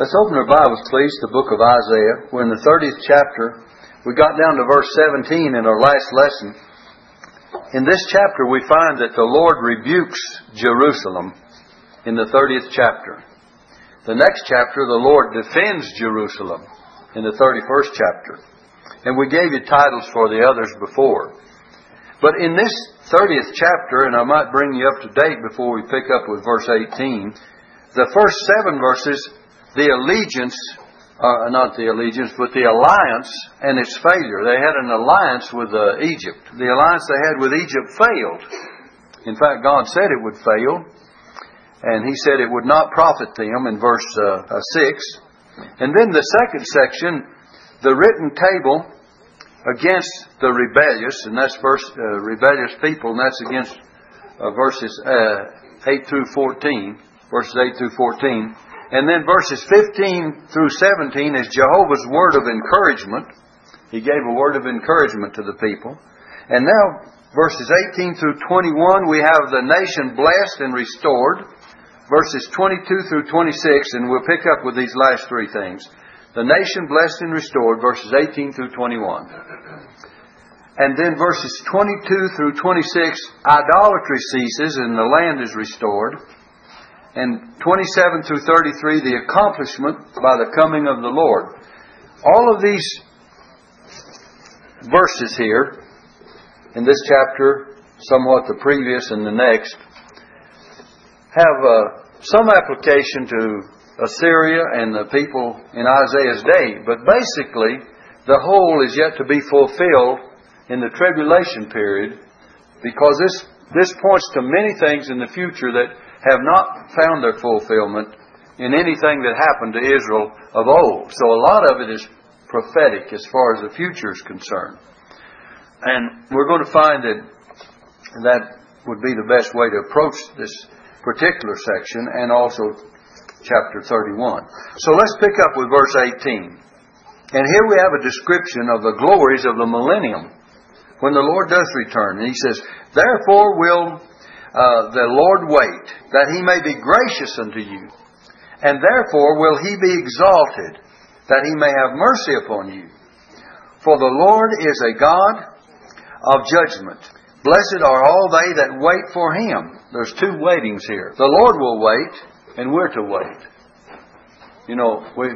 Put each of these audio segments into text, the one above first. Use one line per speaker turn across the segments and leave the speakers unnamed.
Let's open our Bibles, please, to the book of Isaiah. We're in the 30th chapter. We got down to verse 17 in our last lesson. In this chapter, we find that the Lord rebukes Jerusalem in the 30th chapter. The next chapter, the Lord defends Jerusalem in the 31st chapter. And we gave you titles for the others before. But in this 30th chapter, and I might bring you up to date before we pick up with verse 18, the first seven verses the allegiance, uh, not the allegiance, but the alliance and its failure. They had an alliance with uh, Egypt. The alliance they had with Egypt failed. In fact, God said it would fail, and He said it would not profit them in verse uh, uh 6. And then the second section, the written table against the rebellious, and that's verse uh, rebellious people, and that's against uh, verses 8 through 14, verses 8 through 14. And then verses 15 through 17 is Jehovah's word of encouragement. He gave a word of encouragement to the people. And now, verses 18 through 21, we have the nation blessed and restored. Verses 22 through 26, and we'll pick up with these last three things. The nation blessed and restored, verses 18 through 21. And then verses 22 through 26, idolatry ceases and the land is restored and 27 through 33, the accomplishment by the coming of the Lord. All of these verses here, in this chapter, somewhat the previous and the next, have uh, some application to Assyria and the people in Isaiah's day, but basically, the whole is yet to be fulfilled in the tribulation period because this, this points to many things in the future that have not found their fulfillment in anything that happened to Israel of old. So a lot of it is prophetic as far as the future is concerned. And we're going to find that that would be the best way to approach this particular section and also chapter 31. So let's pick up with verse 18. And here we have a description of the glories of the millennium when the Lord does return. And he says, Therefore will uh, the Lord wait, that he may be gracious unto you. And therefore will he be exalted, that he may have mercy upon you. For the Lord is a God of judgment. Blessed are all they that wait for him. There's two waitings here. The Lord will wait, and we're to wait. You know, we,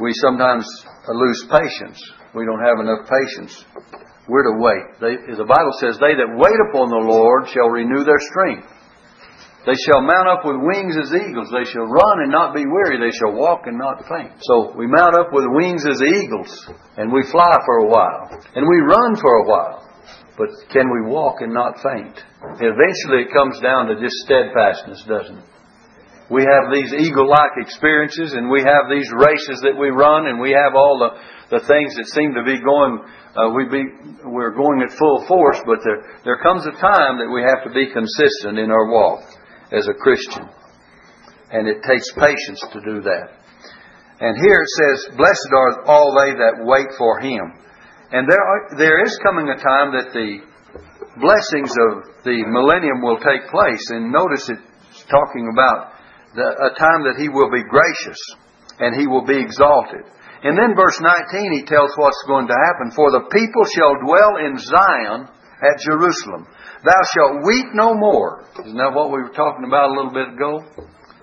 we sometimes lose patience. We don't have enough patience we're to wait. They, the Bible says, They that wait upon the Lord shall renew their strength. They shall mount up with wings as eagles. They shall run and not be weary. They shall walk and not faint. So we mount up with wings as eagles, and we fly for a while, and we run for a while. But can we walk and not faint? Eventually it comes down to just steadfastness, doesn't it? We have these eagle like experiences, and we have these races that we run, and we have all the, the things that seem to be going uh, we be, we're going at full force, but there, there comes a time that we have to be consistent in our walk as a Christian. And it takes patience to do that. And here it says, Blessed are all they that wait for Him. And there, are, there is coming a time that the blessings of the millennium will take place. And notice it's talking about the, a time that He will be gracious and He will be exalted. And then verse 19, he tells what's going to happen. For the people shall dwell in Zion at Jerusalem. Thou shalt weep no more. Isn't that what we were talking about a little bit ago?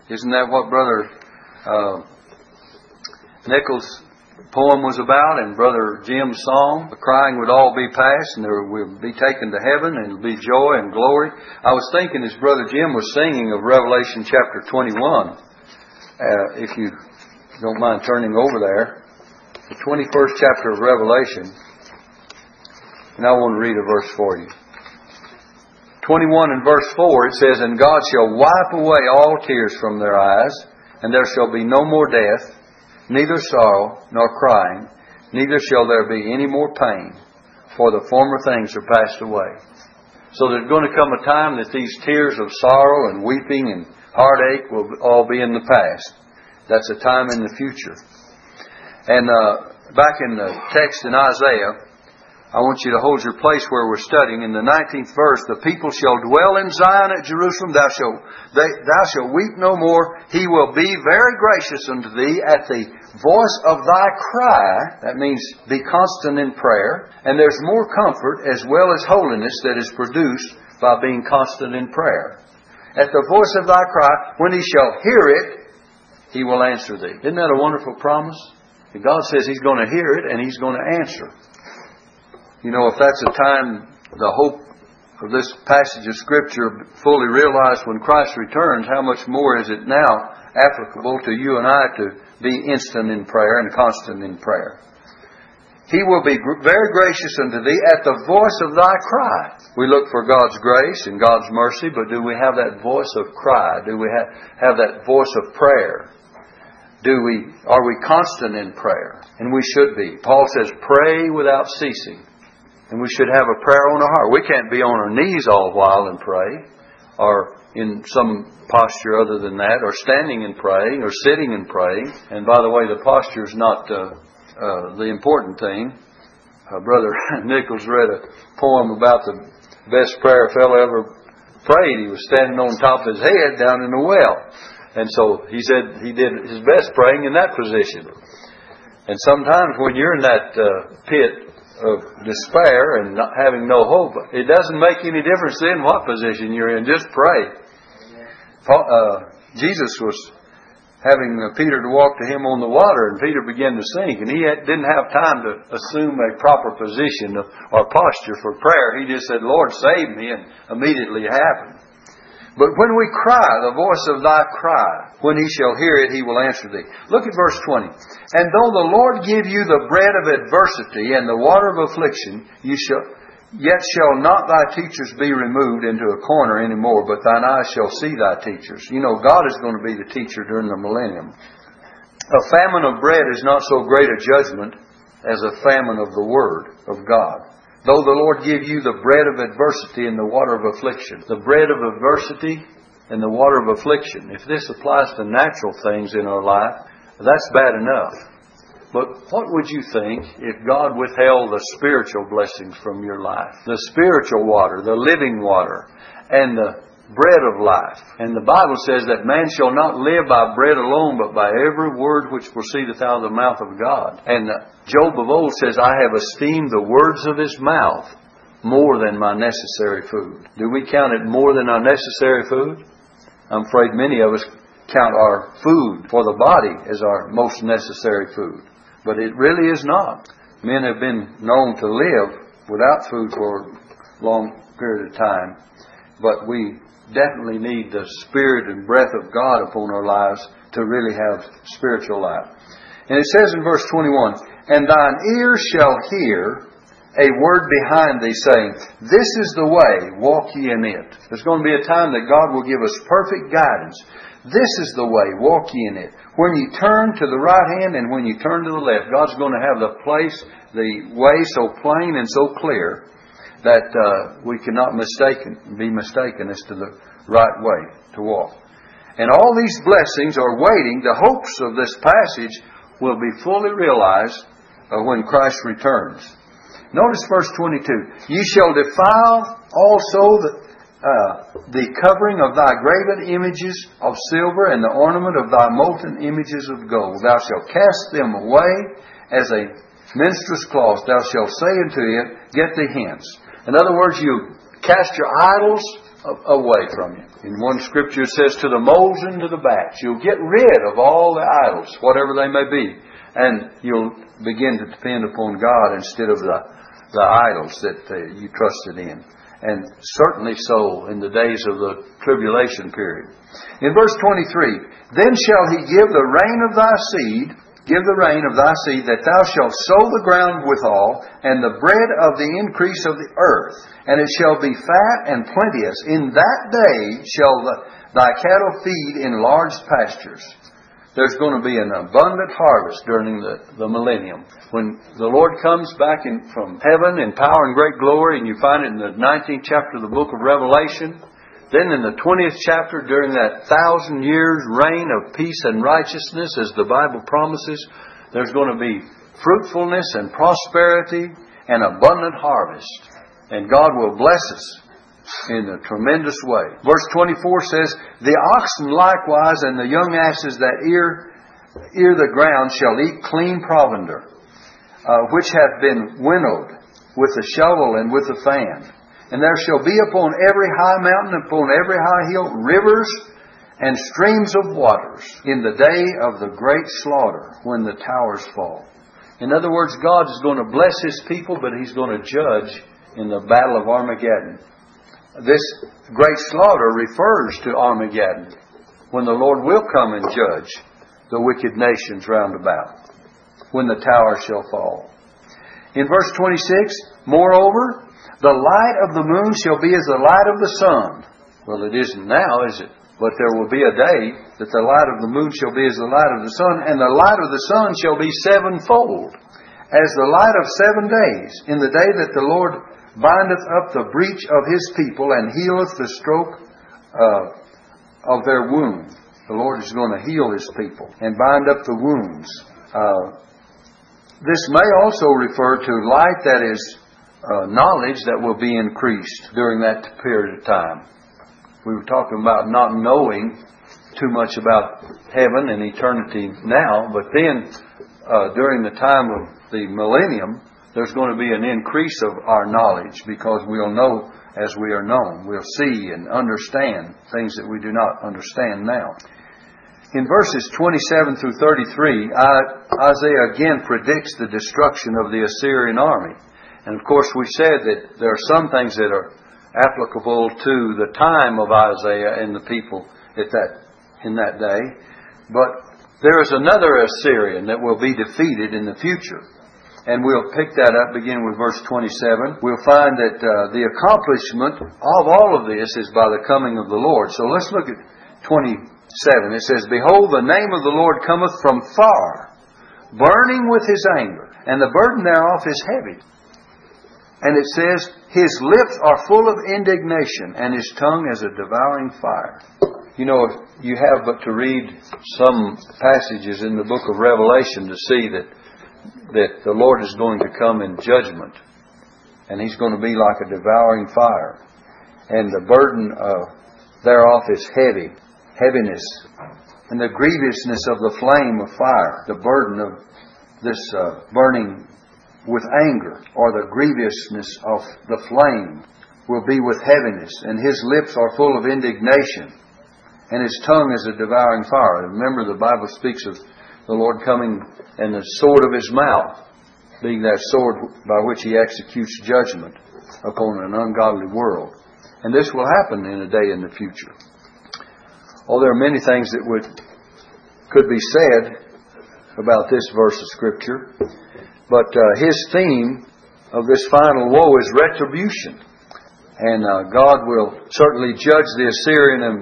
Isn't that what Brother uh, Nichols' poem was about and Brother Jim's song? The crying would all be past and there will be taken to heaven and it'll be joy and glory. I was thinking as Brother Jim was singing of Revelation chapter 21, uh, if you don't mind turning over there, the 21st chapter of Revelation, and I want to read a verse for you. 21 and verse 4, it says, And God shall wipe away all tears from their eyes, and there shall be no more death, neither sorrow nor crying, neither shall there be any more pain, for the former things are passed away. So there's going to come a time that these tears of sorrow and weeping and heartache will all be in the past. That's a time in the future. And uh, back in the text in Isaiah, I want you to hold your place where we're studying. In the 19th verse, the people shall dwell in Zion at Jerusalem. Thou shalt, they, thou shalt weep no more. He will be very gracious unto thee at the voice of thy cry. That means be constant in prayer. And there's more comfort as well as holiness that is produced by being constant in prayer. At the voice of thy cry, when he shall hear it, he will answer thee. Isn't that a wonderful promise? God says He's going to hear it and He's going to answer. You know, if that's a time, the hope of this passage of Scripture fully realized when Christ returns, how much more is it now applicable to you and I to be instant in prayer and constant in prayer? He will be very gracious unto thee at the voice of thy cry. We look for God's grace and God's mercy, but do we have that voice of cry? Do we have, have that voice of prayer? Do we, are we constant in prayer? And we should be. Paul says, pray without ceasing. And we should have a prayer on our heart. We can't be on our knees all the while and pray, or in some posture other than that, or standing and praying, or sitting and praying. And by the way, the posture is not uh, uh, the important thing. Uh, Brother Nichols read a poem about the best prayer a fellow ever prayed. He was standing on top of his head down in a well. And so he said he did his best praying in that position. And sometimes when you're in that uh, pit of despair and not having no hope, it doesn't make any difference in what position you're in. Just pray. Paul, uh, Jesus was having uh, Peter to walk to him on the water, and Peter began to sink, and he had, didn't have time to assume a proper position or posture for prayer. He just said, "Lord, save me," and immediately it happened. But when we cry, the voice of thy cry, when he shall hear it, he will answer thee. Look at verse 20. And though the Lord give you the bread of adversity and the water of affliction, you shall, yet shall not thy teachers be removed into a corner any more, but thine eyes shall see thy teachers. You know, God is going to be the teacher during the millennium. A famine of bread is not so great a judgment as a famine of the Word of God. Though the Lord give you the bread of adversity and the water of affliction. The bread of adversity and the water of affliction. If this applies to natural things in our life, that's bad enough. But what would you think if God withheld the spiritual blessings from your life? The spiritual water, the living water, and the bread of life. And the Bible says that man shall not live by bread alone, but by every word which proceedeth out of the mouth of God. And Job of old says, I have esteemed the words of his mouth more than my necessary food. Do we count it more than our necessary food? I'm afraid many of us count our food for the body as our most necessary food. But it really is not. Men have been known to live without food for a long period of time, but we definitely need the Spirit and breath of God upon our lives to really have spiritual life. And it says in verse 21, And thine ears shall hear a word behind thee saying, This is the way, walk ye in it. There's going to be a time that God will give us perfect guidance. This is the way, walk ye in it. When you turn to the right hand and when you turn to the left, God's going to have the place, the way so plain and so clear that uh, we cannot mistaken, be mistaken as to the right way to walk. And all these blessings are waiting. The hopes of this passage will be fully realized uh, when Christ returns. Notice verse 22. You shall defile also the, uh, the covering of thy graven images of silver and the ornament of thy molten images of gold. Thou shalt cast them away as a minstrel's cloth. Thou shalt say unto it, Get thee hence. In other words, you cast your idols away from you. In one scripture it says, to the moles and to the bats. You'll get rid of all the idols, whatever they may be, and you'll begin to depend upon God instead of the, the idols that uh, you trusted in. And certainly so in the days of the tribulation period. In verse 23, Then shall he give the rain of thy seed Give the rain of thy seed, that thou shalt sow the ground withal, and the bread of the increase of the earth, and it shall be fat and plenteous. In that day shall the, thy cattle feed in large pastures. There's going to be an abundant harvest during the, the millennium. When the Lord comes back in, from heaven in power and great glory, and you find it in the 19th chapter of the book of Revelation, then in the 20th chapter, during that thousand years reign of peace and righteousness, as the Bible promises, there's going to be fruitfulness and prosperity, and abundant harvest. And God will bless us in a tremendous way. Verse 24 says, The oxen likewise and the young asses that ear, ear the ground shall eat clean provender, uh, which hath been winnowed with the shovel and with the fan. And there shall be upon every high mountain, upon every high hill, rivers and streams of waters in the day of the great slaughter when the towers fall. In other words, God is going to bless His people, but He's going to judge in the battle of Armageddon. This great slaughter refers to Armageddon, when the Lord will come and judge the wicked nations round about, when the tower shall fall. In verse 26, moreover, the light of the moon shall be as the light of the sun. Well, it isn't now, is it? But there will be a day that the light of the moon shall be as the light of the sun, and the light of the sun shall be sevenfold, as the light of seven days, in the day that the Lord bindeth up the breach of his people, and healeth the stroke uh, of their wound. The Lord is going to heal his people and bind up the wounds. Uh, this may also refer to light that is uh, knowledge that will be increased during that period of time. We were talking about not knowing too much about heaven and eternity now, but then uh, during the time of the millennium, there's going to be an increase of our knowledge because we'll know as we are known. We'll see and understand things that we do not understand now. In verses 27 through 33, Isaiah again predicts the destruction of the Assyrian army. And of course, we said that there are some things that are applicable to the time of Isaiah and the people at that, in that day. But there is another Assyrian that will be defeated in the future. And we'll pick that up beginning with verse 27. We'll find that uh, the accomplishment of all of this is by the coming of the Lord. So let's look at 27. It says, Behold, the name of the Lord cometh from far, burning with his anger, and the burden thereof is heavy. And it says, His lips are full of indignation, and his tongue is a devouring fire. You know, you have but to read some passages in the book of Revelation to see that, that the Lord is going to come in judgment, and He's going to be like a devouring fire. And the burden of thereof is heavy, heaviness, and the grievousness of the flame of fire, the burden of this uh, burning with anger, or the grievousness of the flame will be with heaviness, and his lips are full of indignation, and his tongue is a devouring fire. Remember, the Bible speaks of the Lord coming and the sword of his mouth being that sword by which he executes judgment upon an ungodly world. And this will happen in a day in the future. Oh, there are many things that would could be said about this verse of Scripture. But uh, his theme of this final woe is retribution. And uh, God will certainly judge the Assyrian and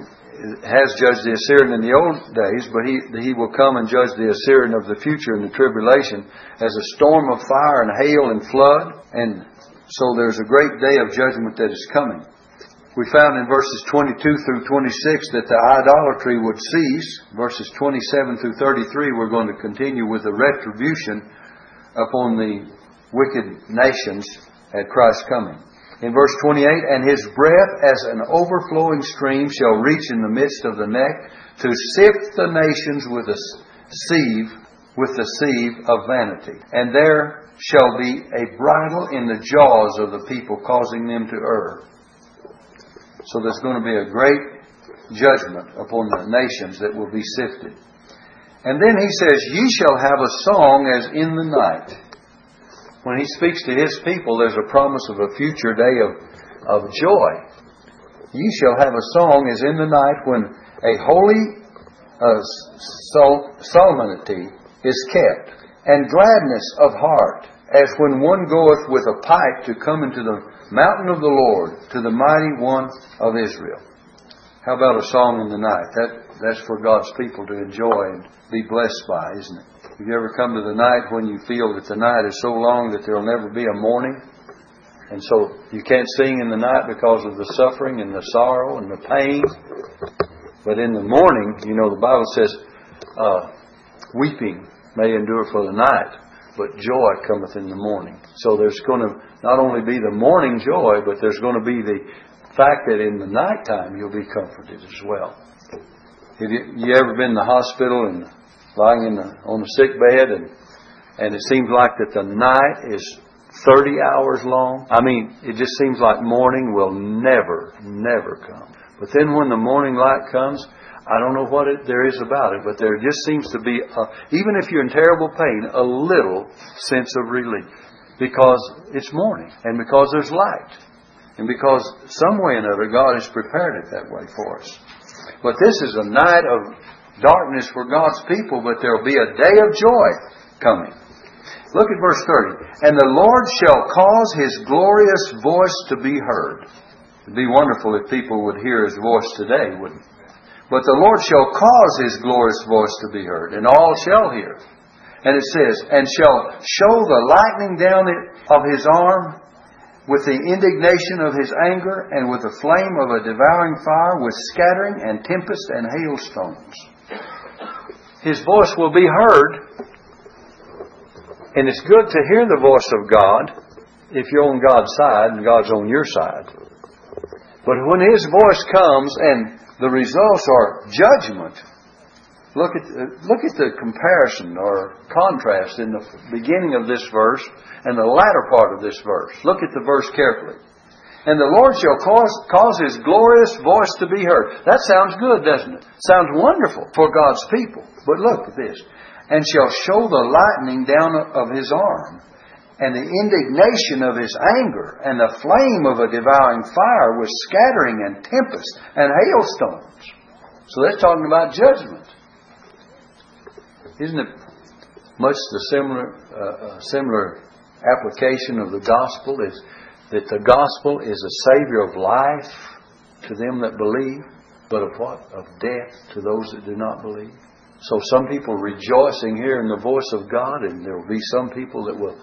has judged the Assyrian in the old days, but he, he will come and judge the Assyrian of the future in the tribulation as a storm of fire and hail and flood. And so there's a great day of judgment that is coming. We found in verses 22 through 26 that the idolatry would cease. Verses 27 through 33, we're going to continue with the retribution upon the wicked nations at Christ's coming. In verse 28, and his breath as an overflowing stream shall reach in the midst of the neck to sift the nations with a sieve, with the sieve of vanity. And there shall be a bridle in the jaws of the people, causing them to err. So there's going to be a great judgment upon the nations that will be sifted. And then he says, Ye shall have a song as in the night. When he speaks to his people, there's a promise of a future day of, of joy. Ye shall have a song as in the night when a holy uh, solemnity is kept, and gladness of heart, as when one goeth with a pipe to come into the mountain of the Lord, to the mighty one of Israel. How about a song in the night? That that's for God's people to enjoy and be blessed by, isn't it? Have you ever come to the night when you feel that the night is so long that there'll never be a morning? And so you can't sing in the night because of the suffering and the sorrow and the pain. But in the morning, you know, the Bible says, uh, weeping may endure for the night, but joy cometh in the morning. So there's going to not only be the morning joy, but there's going to be the fact that in the nighttime you'll be comforted as well. Have you, you ever been in the hospital and lying in the, on a sick bed and and it seems like that the night is 30 hours long? I mean, it just seems like morning will never, never come. But then when the morning light comes, I don't know what it, there is about it, but there just seems to be, a, even if you're in terrible pain, a little sense of relief. Because it's morning, and because there's light, and because some way or another God has prepared it that way for us. But this is a night of darkness for God's people, but there'll be a day of joy coming. Look at verse 30. And the Lord shall cause his glorious voice to be heard. It'd be wonderful if people would hear his voice today, wouldn't it? But the Lord shall cause his glorious voice to be heard, and all shall hear. And it says, And shall show the lightning down of his arm with the indignation of his anger, and with the flame of a devouring fire, with scattering and tempest and hailstones. His voice will be heard, and it's good to hear the voice of God if you're on God's side and God's on your side. But when His voice comes and the results are judgment. Look at, look at the comparison or contrast in the beginning of this verse and the latter part of this verse. Look at the verse carefully. And the Lord shall cause, cause His glorious voice to be heard. That sounds good, doesn't it? Sounds wonderful for God's people. But look at this. And shall show the lightning down of His arm and the indignation of his anger, and the flame of a devouring fire with scattering and tempest and hailstones. So that's talking about judgment. Isn't it much the similar, uh, uh, similar application of the gospel is that the gospel is a savior of life to them that believe, but of what? Of death to those that do not believe. So some people rejoicing here in the voice of God, and there will be some people that will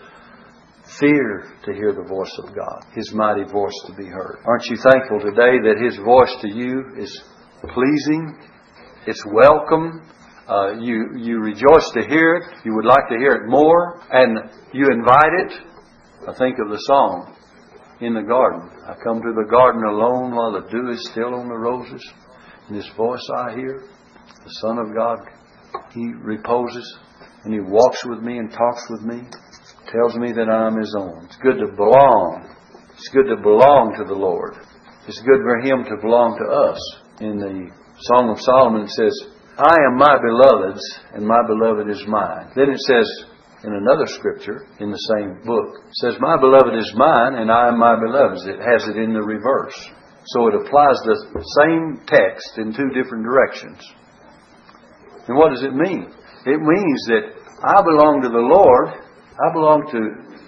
fear to hear the voice of God, His mighty voice to be heard. Aren't you thankful today that His voice to you is pleasing? It's welcome. Uh, you you rejoice to hear it. You would like to hear it more, and you invite it. I think of the song in the garden. I come to the garden alone while the dew is still on the roses. And this voice I hear, the Son of God, He reposes and He walks with me and talks with me tells me that I'm His own. It's good to belong. It's good to belong to the Lord. It's good for Him to belong to us. In the Song of Solomon it says, I am my beloved's, and my beloved is mine. Then it says in another scripture in the same book, says, My beloved is mine, and I am my beloved's. It has it in the reverse. So it applies the same text in two different directions. And what does it mean? It means that I belong to the Lord, I belong to,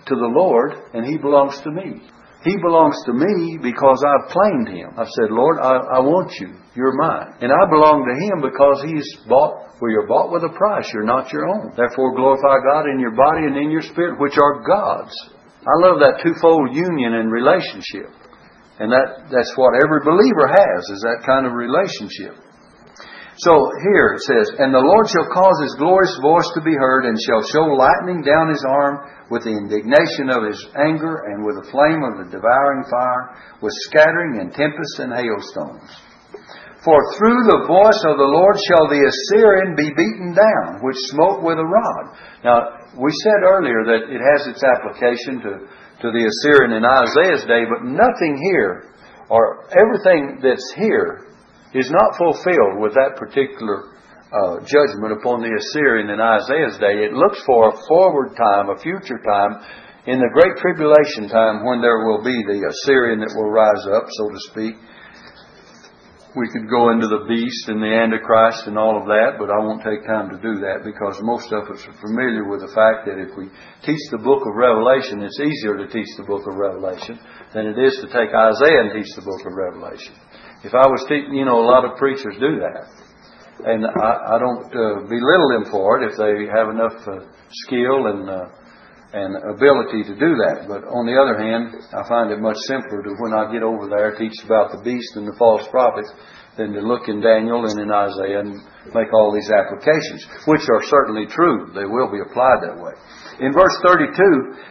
to the Lord, and He belongs to me. He belongs to me because I've claimed Him. I've said, Lord, I, I want you. You're mine. And I belong to Him because He's bought, well, you're bought with a price. You're not your own. Therefore, glorify God in your body and in your spirit, which are God's. I love that twofold union and relationship. And that, that's what every believer has, is that kind of relationship. So here it says, And the Lord shall cause his glorious voice to be heard, and shall show lightning down his arm with the indignation of his anger, and with the flame of the devouring fire, with scattering and tempest and hailstones. For through the voice of the Lord shall the Assyrian be beaten down, which smote with a rod. Now, we said earlier that it has its application to, to the Assyrian in Isaiah's day, but nothing here, or everything that's here, is not fulfilled with that particular uh, judgment upon the Assyrian in Isaiah's day. It looks for a forward time, a future time, in the great tribulation time when there will be the Assyrian that will rise up, so to speak. We could go into the beast and the Antichrist and all of that, but I won't take time to do that because most of us are familiar with the fact that if we teach the book of Revelation, it's easier to teach the book of Revelation than it is to take Isaiah and teach the book of Revelation. If I was teaching, you know, a lot of preachers do that. And I, I don't uh, belittle them for it if they have enough uh, skill and uh, and ability to do that. But on the other hand, I find it much simpler to when I get over there teach about the beast and the false prophets than to look in Daniel and in Isaiah and make all these applications, which are certainly true. They will be applied that way. In verse 32,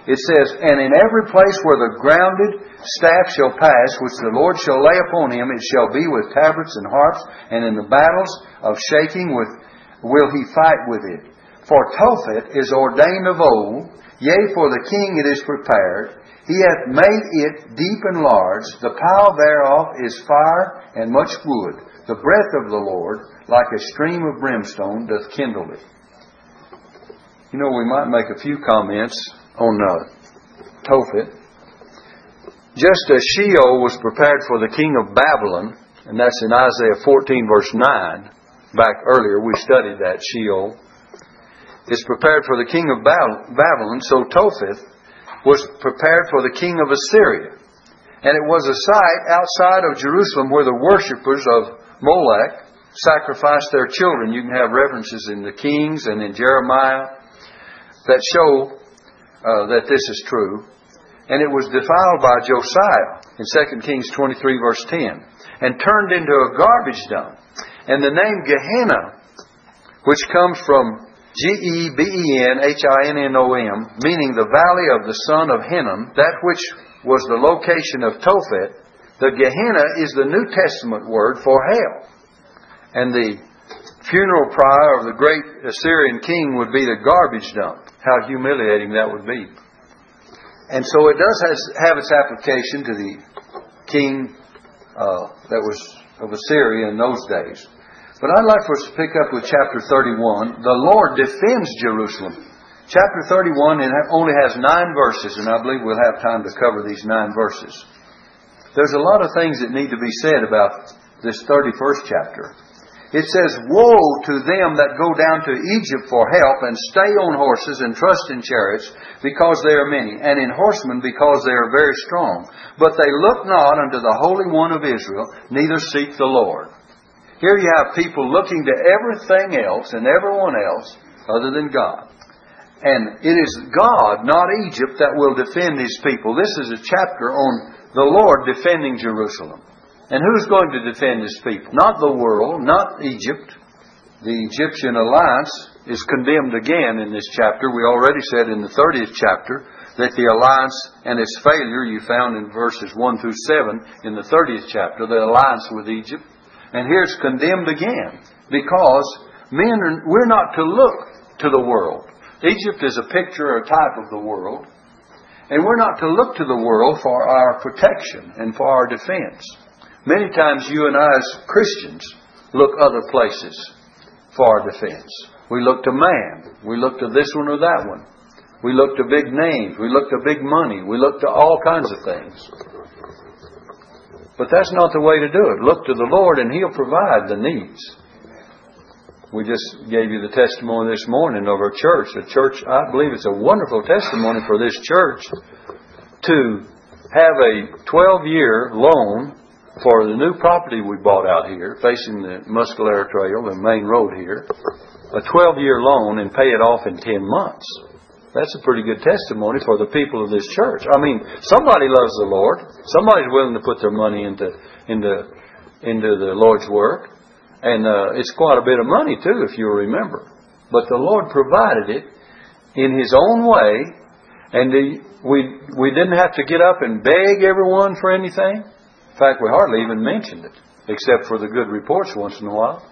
it says, And in every place where the grounded staff shall pass, which the Lord shall lay upon him, it shall be with tabrets and harps, and in the battles of shaking with, will he fight with it. For Tophet is ordained of old, yea, for the king it is prepared. He hath made it deep and large, the pile thereof is fire and much wood. The breath of the Lord, like a stream of brimstone, doth kindle it. You know, we might make a few comments on uh, Tophet. Just as Sheol was prepared for the king of Babylon, and that's in Isaiah 14, verse 9, back earlier we studied that Sheol, is prepared for the king of Babylon, so Topheth was prepared for the king of Assyria. And it was a site outside of Jerusalem where the worshippers of Molech sacrificed their children. You can have references in the Kings and in Jeremiah that show uh, that this is true. And it was defiled by Josiah in 2 Kings 23, verse 10, and turned into a garbage dump. And the name Gehenna, which comes from G E B E N H I N N O M, meaning the valley of the son of Hinnom, that which was the location of Tophet, the Gehenna is the New Testament word for hell. And the funeral pyre of the great Assyrian king would be the garbage dump. How humiliating that would be. And so it does has, have its application to the king uh, that was of Assyria in those days. But I'd like for us to pick up with chapter 31. The Lord defends Jerusalem. Chapter 31 it only has nine verses, and I believe we'll have time to cover these nine verses. There's a lot of things that need to be said about this 31st chapter. It says, Woe to them that go down to Egypt for help, and stay on horses, and trust in chariots, because they are many, and in horsemen, because they are very strong. But they look not unto the Holy One of Israel, neither seek the Lord. Here you have people looking to everything else and everyone else other than God. And it is God, not Egypt, that will defend His people. This is a chapter on the Lord defending Jerusalem. And who's going to defend his people? Not the world, not Egypt. The Egyptian alliance is condemned again in this chapter. We already said in the 30th chapter that the alliance and its failure you found in verses 1 through 7 in the 30th chapter, the alliance with Egypt. And here it's condemned again because men are, we're not to look to the world. Egypt is a picture or a type of the world. And we're not to look to the world for our protection and for our defense. Many times you and I as Christians look other places for our defense. We look to man. We look to this one or that one. We look to big names. We look to big money. We look to all kinds of things. But that's not the way to do it. Look to the Lord and He'll provide the needs. We just gave you the testimony this morning of our church. The church, I believe it's a wonderful testimony for this church to have a 12 year loan for the new property we bought out here, facing the Muscalera Trail, the main road here, a 12 year loan and pay it off in 10 months. That's a pretty good testimony for the people of this church. I mean, somebody loves the Lord. Somebody's willing to put their money into into into the Lord's work, and uh, it's quite a bit of money too, if you remember. But the Lord provided it in His own way, and the, we we didn't have to get up and beg everyone for anything. In fact, we hardly even mentioned it, except for the good reports once in a while.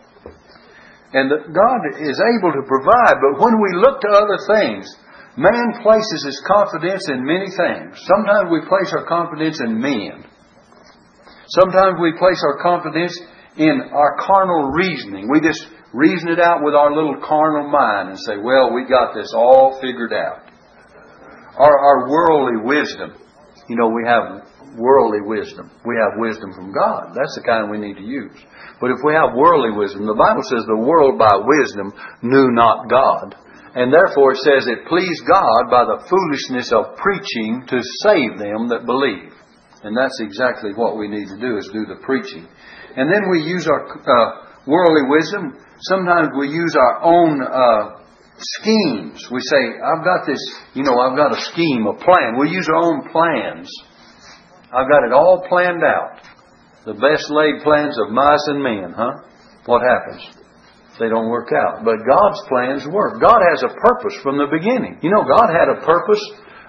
And God is able to provide, but when we look to other things, man places his confidence in many things. Sometimes we place our confidence in men. Sometimes we place our confidence in our carnal reasoning. We just reason it out with our little carnal mind and say, well, we got this all figured out. Our, our worldly wisdom. You know, we have worldly wisdom. We have wisdom from God. That's the kind we need to use. But if we have worldly wisdom, the Bible says the world by wisdom knew not God. And therefore it says it pleased God by the foolishness of preaching to save them that believe. And that's exactly what we need to do is do the preaching. And then we use our uh, worldly wisdom. Sometimes we use our own uh, schemes. We say, I've got this, you know, I've got a scheme, a plan. We use our own plans I've got it all planned out. the best laid plans of mice and men, huh? What happens? They don't work out. But God's plans work. God has a purpose from the beginning. You know, God had a purpose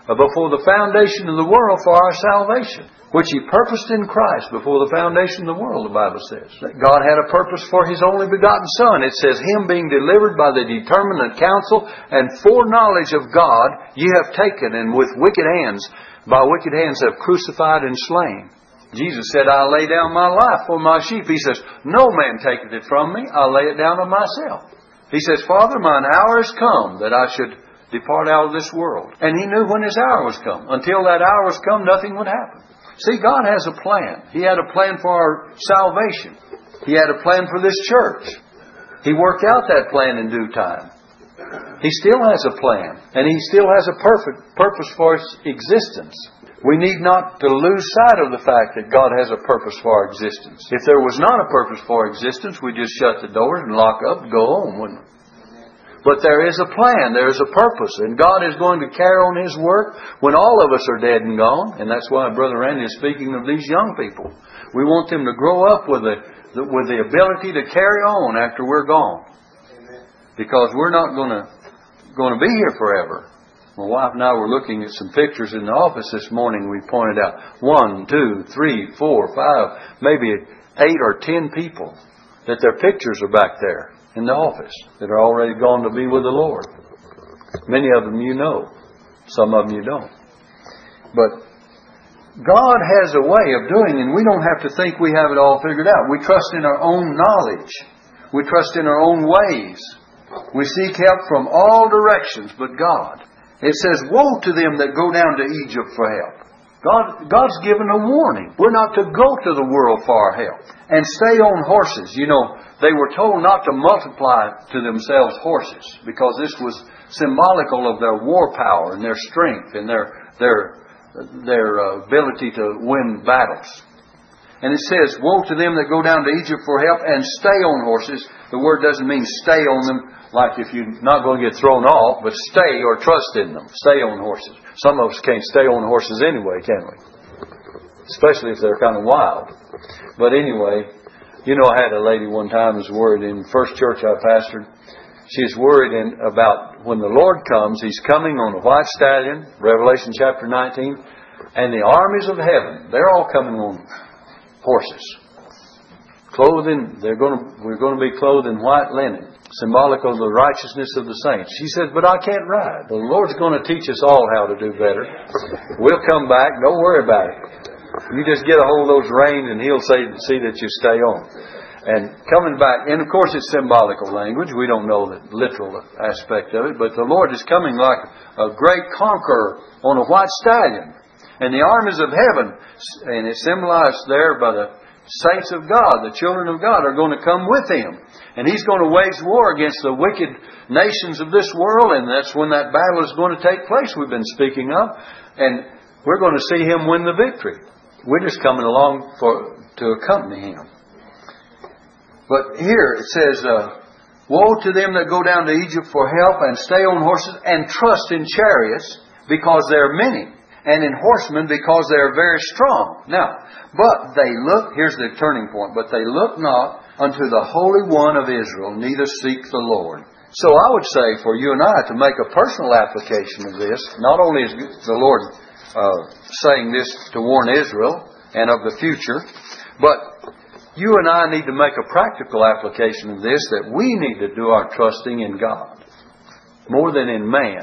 before the foundation of the world for our salvation, which He purposed in Christ before the foundation of the world, the Bible says. God had a purpose for His only begotten Son. It says, Him being delivered by the determinate counsel and foreknowledge of God, ye have taken, and with wicked hands, by wicked hands have crucified and slain. Jesus said, I lay down my life for my sheep. He says, No man taketh it from me. I lay it down of myself. He says, Father, mine hour is come that I should depart out of this world. And he knew when his hour was come. Until that hour was come, nothing would happen. See, God has a plan. He had a plan for our salvation. He had a plan for this church. He worked out that plan in due time. He still has a plan, and He still has a perfect purpose for its existence. We need not to lose sight of the fact that God has a purpose for our existence. If there was not a purpose for our existence, we'd just shut the doors and lock up and go home, wouldn't we? But there is a plan, there is a purpose, and God is going to carry on His work when all of us are dead and gone. And that's why Brother Randy is speaking of these young people. We want them to grow up with the, with the ability to carry on after we're gone. Because we're not going to, going to be here forever. My wife and I were looking at some pictures in the office this morning. We pointed out one, two, three, four, five, maybe eight or ten people that their pictures are back there in the office that are already gone to be with the Lord. Many of them you know, some of them you don't. But God has a way of doing, and we don't have to think we have it all figured out. We trust in our own knowledge. We trust in our own ways. We seek help from all directions but God. It says, Woe to them that go down to Egypt for help. God, God's given a warning. We're not to go to the world for our help. And stay on horses. You know, they were told not to multiply to themselves horses because this was symbolical of their war power and their strength and their, their, their uh, ability to win battles. And it says, Woe to them that go down to Egypt for help and stay on horses. The word doesn't mean stay on them like if you're not going to get thrown off, but stay or trust in them. Stay on horses. Some of us can't stay on horses anyway, can we? Especially if they're kind of wild. But anyway, you know, I had a lady one time was worried in first church I pastored. She's worried in, about when the Lord comes, He's coming on a white stallion, Revelation chapter 19, and the armies of heaven, they're all coming on horses. Clothing, they're going to, we're going to be clothed in white linen symbolic of the righteousness of the saints. She says, But I can't ride. The Lord's going to teach us all how to do better. We'll come back. Don't worry about it. You just get a hold of those reins and He'll say, see that you stay on. And coming back, and of course it's symbolical language. We don't know the literal aspect of it, but the Lord is coming like a great conqueror on a white stallion. And the armies of heaven, and it's symbolized there by the saints of God, the children of God, are going to come with him. And he's going to wage war against the wicked nations of this world, and that's when that battle is going to take place we've been speaking of. And we're going to see him win the victory. We're just coming along for, to accompany him. But here it says, uh, Woe to them that go down to Egypt for help and stay on horses and trust in chariots because they are many and in horsemen because they are very strong. Now, but they look, here's the turning point, but they look not unto the Holy One of Israel, neither seek the Lord. So I would say for you and I to make a personal application of this, not only is the Lord uh, saying this to warn Israel and of the future, but you and I need to make a practical application of this that we need to do our trusting in God more than in man,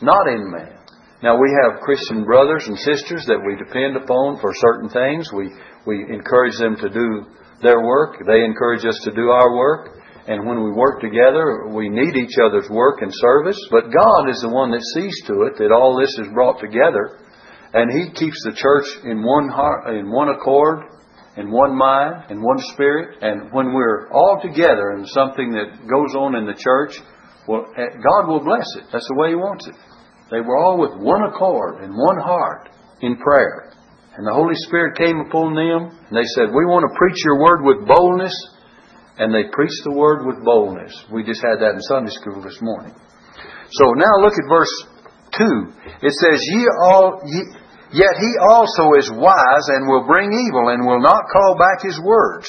not in man. Now we have Christian brothers and sisters that we depend upon for certain things. We we encourage them to do their work. They encourage us to do our work. And when we work together, we need each other's work and service. But God is the one that sees to it that all this is brought together, and He keeps the church in one heart, in one accord, in one mind, in one spirit. And when we're all together in something that goes on in the church, well, eh, God will bless it. That's the way He wants it. They were all with one accord and one heart in prayer. And the Holy Spirit came upon them, and they said, We want to preach your word with boldness. And they preached the word with boldness. We just had that in Sunday school this morning. So now look at verse 2. It says, Ye all, ye, Yet he also is wise and will bring evil and will not call back his words,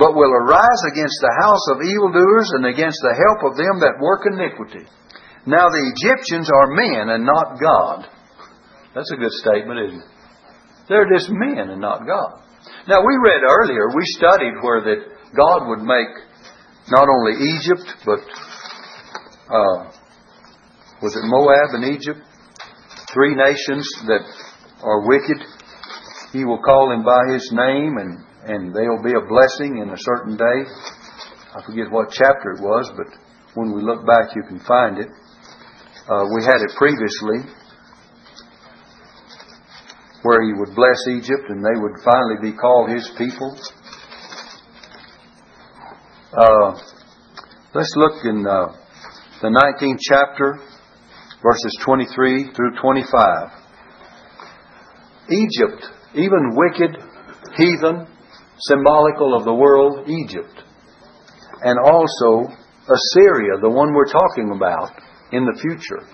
but will arise against the house of evildoers and against the help of them that work iniquity. Now the Egyptians are men and not God. That's a good statement, isn't it? They're just men and not God. Now we read earlier, we studied where that God would make not only Egypt, but uh, was it Moab and Egypt? Three nations that are wicked. He will call them by his name and, and they'll be a blessing in a certain day. I forget what chapter it was, but when we look back you can find it. Uh, we had it previously where he would bless Egypt and they would finally be called his people. Uh, let's look in uh, the 19th chapter, verses 23 through 25. Egypt, even wicked, heathen, symbolical of the world, Egypt. And also Assyria, the one we're talking about in the future,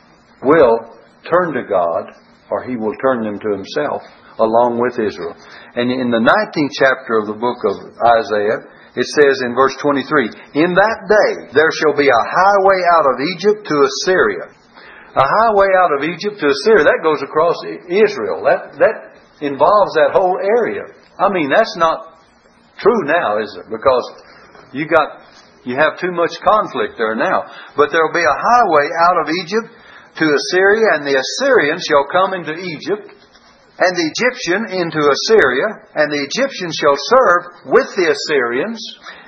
will turn to God or he will turn them to himself along with Israel. And in the 19th chapter of the book of Isaiah, it says in verse 23, In that day there shall be a highway out of Egypt to Assyria, a highway out of Egypt to Assyria. That goes across Israel. That, that involves that whole area. I mean, that's not true now, is it? Because you got, you have too much conflict there now. But there will be a highway out of Egypt to Assyria, and the Assyrian shall come into Egypt, and the Egyptian into Assyria, and the Egyptian shall serve with the Assyrians.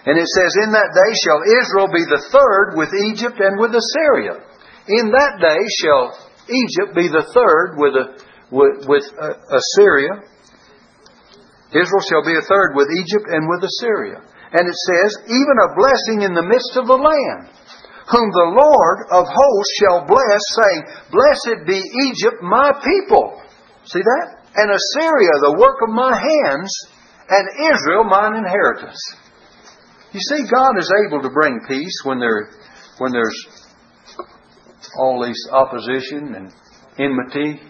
And it says, In that day shall Israel be the third with Egypt and with Assyria. In that day shall Egypt be the third with, a, with, with uh, Assyria. Israel shall be a third with Egypt and with Assyria. And it says, even a blessing in the midst of the land, whom the Lord of hosts shall bless, saying, Blessed be Egypt, my people. See that? And Assyria, the work of my hands, and Israel, mine inheritance. You see, God is able to bring peace when there, when there's all this opposition and enmity.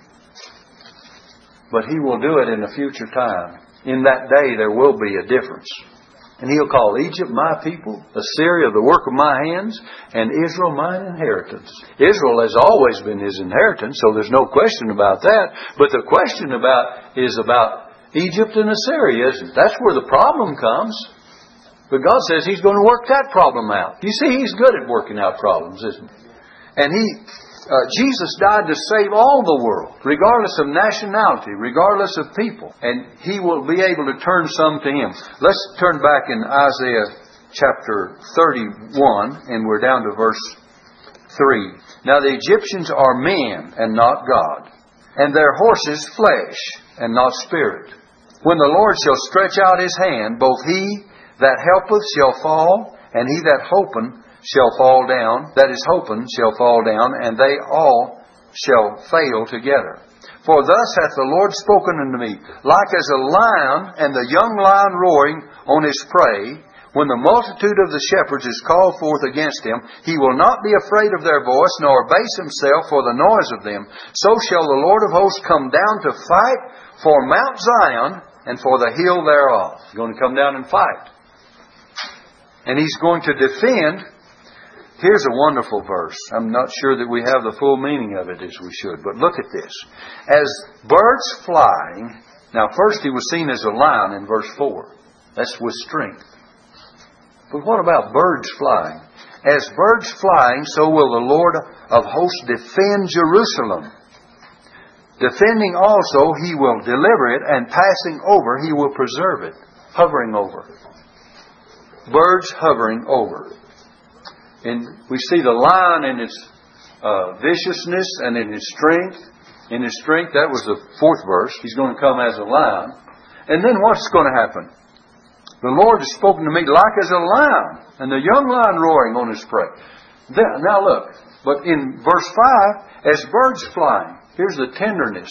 But He will do it in a future time. In that day, there will be a difference. And he'll call Egypt my people, Assyria the work of my hands, and Israel mine inheritance. Israel has always been his inheritance, so there's no question about that. But the question about is about Egypt and Assyria, isn't it? That's where the problem comes. But God says He's going to work that problem out. You see, He's good at working out problems, isn't He? And He uh, Jesus died to save all the world, regardless of nationality, regardless of people. And He will be able to turn some to Him. Let's turn back in Isaiah chapter 31, and we're down to verse 3. Now the Egyptians are men and not God, and their horses flesh and not spirit. When the Lord shall stretch out His hand, both he that helpeth shall fall, and he that hopeth shall fall down, that is hoping shall fall down, and they all shall fail together. For thus hath the Lord spoken unto me, like as a lion and the young lion roaring on his prey, when the multitude of the shepherds is called forth against him, he will not be afraid of their voice, nor abase himself for the noise of them. So shall the Lord of hosts come down to fight for Mount Zion and for the hill thereof. He's going to come down and fight. And he's going to defend Here's a wonderful verse. I'm not sure that we have the full meaning of it as we should, but look at this. As birds flying, now first he was seen as a lion in verse 4. That's with strength. But what about birds flying? As birds flying, so will the Lord of hosts defend Jerusalem. Defending also, he will deliver it, and passing over, he will preserve it. Hovering over. Birds hovering over. And we see the lion in its uh, viciousness and in his strength. In his strength, that was the fourth verse. He's going to come as a lion. And then what's going to happen? The Lord has spoken to me like as a lion, and the young lion roaring on his prey. now look, but in verse 5, as birds flying, here's the tenderness.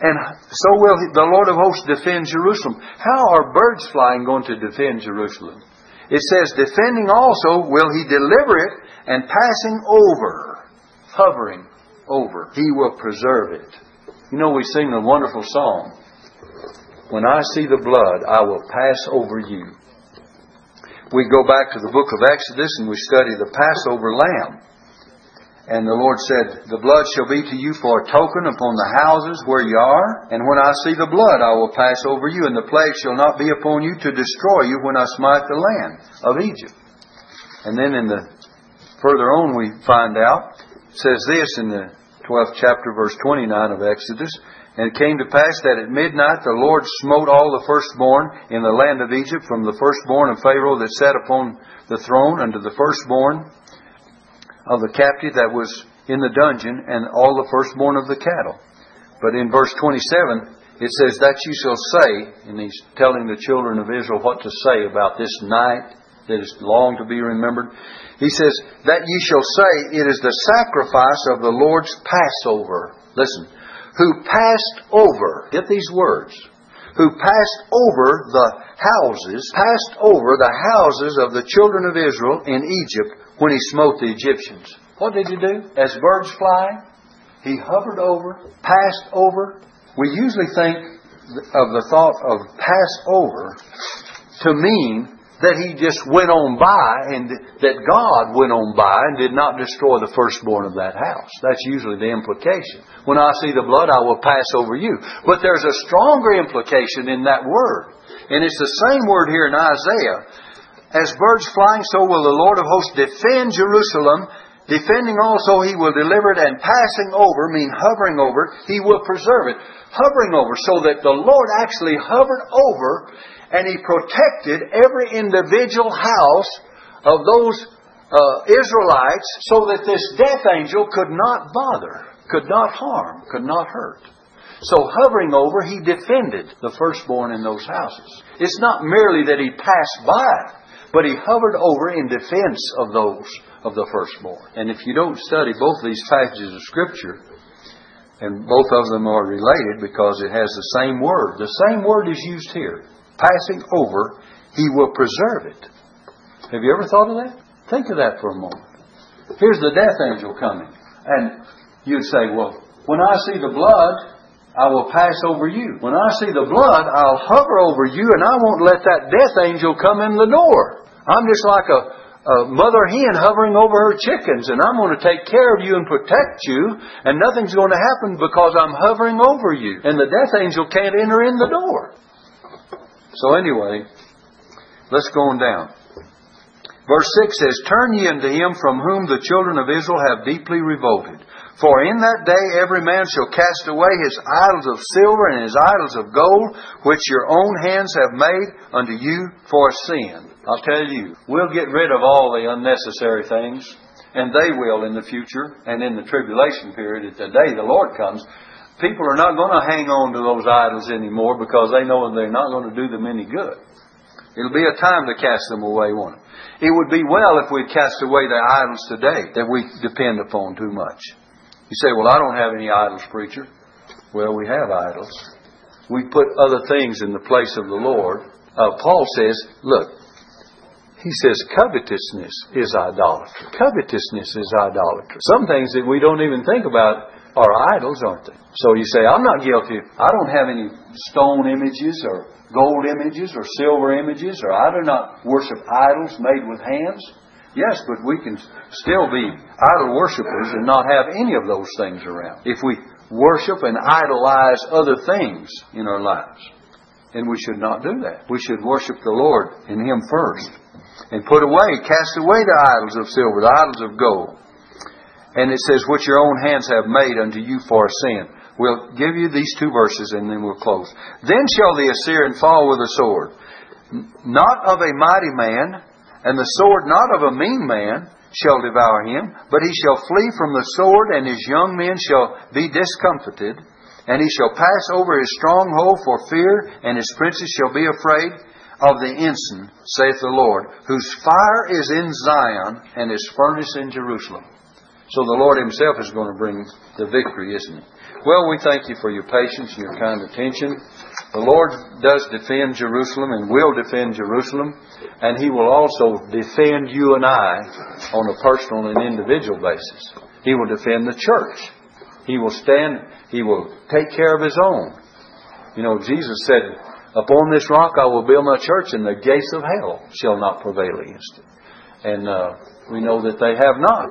And so will the Lord of hosts defend Jerusalem. How are birds flying going to defend Jerusalem? It says, defending also will he deliver it, and passing over, hovering over, he will preserve it. You know, we sing a wonderful song. When I see the blood, I will pass over you. We go back to the book of Exodus and we study the Passover lamb. And the Lord said, The blood shall be to you for a token upon the houses where you are. And when I see the blood, I will pass over you, and the plague shall not be upon you to destroy you when I smite the land of Egypt. And then in the further on we find out, says this in the 12th chapter, verse 29 of Exodus. And it came to pass that at midnight the Lord smote all the firstborn in the land of Egypt, from the firstborn of Pharaoh that sat upon the throne unto the firstborn of the captive that was in the dungeon and all the firstborn of the cattle. But in verse 27, it says, That ye shall say, and he's telling the children of Israel what to say about this night that is long to be remembered. He says, That ye shall say, It is the sacrifice of the Lord's Passover. Listen, who passed over, get these words, who passed over the houses, passed over the houses of the children of Israel in Egypt when he smote the Egyptians. What did he do? As birds fly, he hovered over, passed over. We usually think of the thought of pass over to mean that he just went on by and that God went on by and did not destroy the firstborn of that house. That's usually the implication. When I see the blood, I will pass over you. But there's a stronger implication in that word. And it's the same word here in Isaiah as birds flying, so will the Lord of hosts defend Jerusalem. Defending also, he will deliver it, and passing over, mean hovering over, he will preserve it. Hovering over, so that the Lord actually hovered over and he protected every individual house of those uh, Israelites so that this death angel could not bother, could not harm, could not hurt. So hovering over, he defended the firstborn in those houses. It's not merely that he passed by, but he hovered over in defense of those of the firstborn. And if you don't study both these passages of Scripture, and both of them are related because it has the same word. The same word is used here. Passing over, he will preserve it. Have you ever thought of that? Think of that for a moment. Here's the death angel coming. And you'd say, well, when I see the blood, I will pass over you. When I see the blood, I'll hover over you and I won't let that death angel come in the door. I'm just like a, a mother hen hovering over her chickens and I'm going to take care of you and protect you and nothing's going to happen because I'm hovering over you. And the death angel can't enter in the door. So anyway, let's go on down. Verse 6 says, Turn ye unto him from whom the children of Israel have deeply revolted. For in that day every man shall cast away his idols of silver and his idols of gold, which your own hands have made unto you for sin. I'll tell you, we'll get rid of all the unnecessary things, and they will in the future and in the tribulation period at the day the Lord comes. People are not going to hang on to those idols anymore because they know they're not going to do them any good. It'll be a time to cast them away, won't it? It would be well if we'd cast away the idols today that we depend upon too much. You say, well, I don't have any idols, preacher. Well, we have idols. We put other things in the place of the Lord. Uh, Paul says, look, he says covetousness is idolatry. Covetousness is idolatry. Some things that we don't even think about are idols, aren't they? So you say, I'm not guilty. I don't have any stone images or gold images or silver images, or I do not worship idols made with hands. Yes, but we can still be idol worshippers and not have any of those things around. If we worship and idolize other things in our lives, then we should not do that. We should worship the Lord in Him first. And put away, cast away the idols of silver, the idols of gold. And it says, which your own hands have made unto you for sin. We'll give you these two verses and then we'll close. Then shall the Assyrian fall with a sword, not of a mighty man, and the sword not of a mean man shall devour him, but he shall flee from the sword, and his young men shall be discomfited. And he shall pass over his stronghold for fear, and his princes shall be afraid of the ensign, saith the Lord, whose fire is in Zion, and his furnace in Jerusalem. So the Lord Himself is going to bring the victory, isn't He? Well, we thank you for your patience and your kind attention. The Lord does defend Jerusalem and will defend Jerusalem, and He will also defend you and I on a personal and individual basis. He will defend the church. He will stand, He will take care of His own. You know, Jesus said, Upon this rock I will build my church, and the gates of hell shall not prevail against it. And uh, we know that they have not.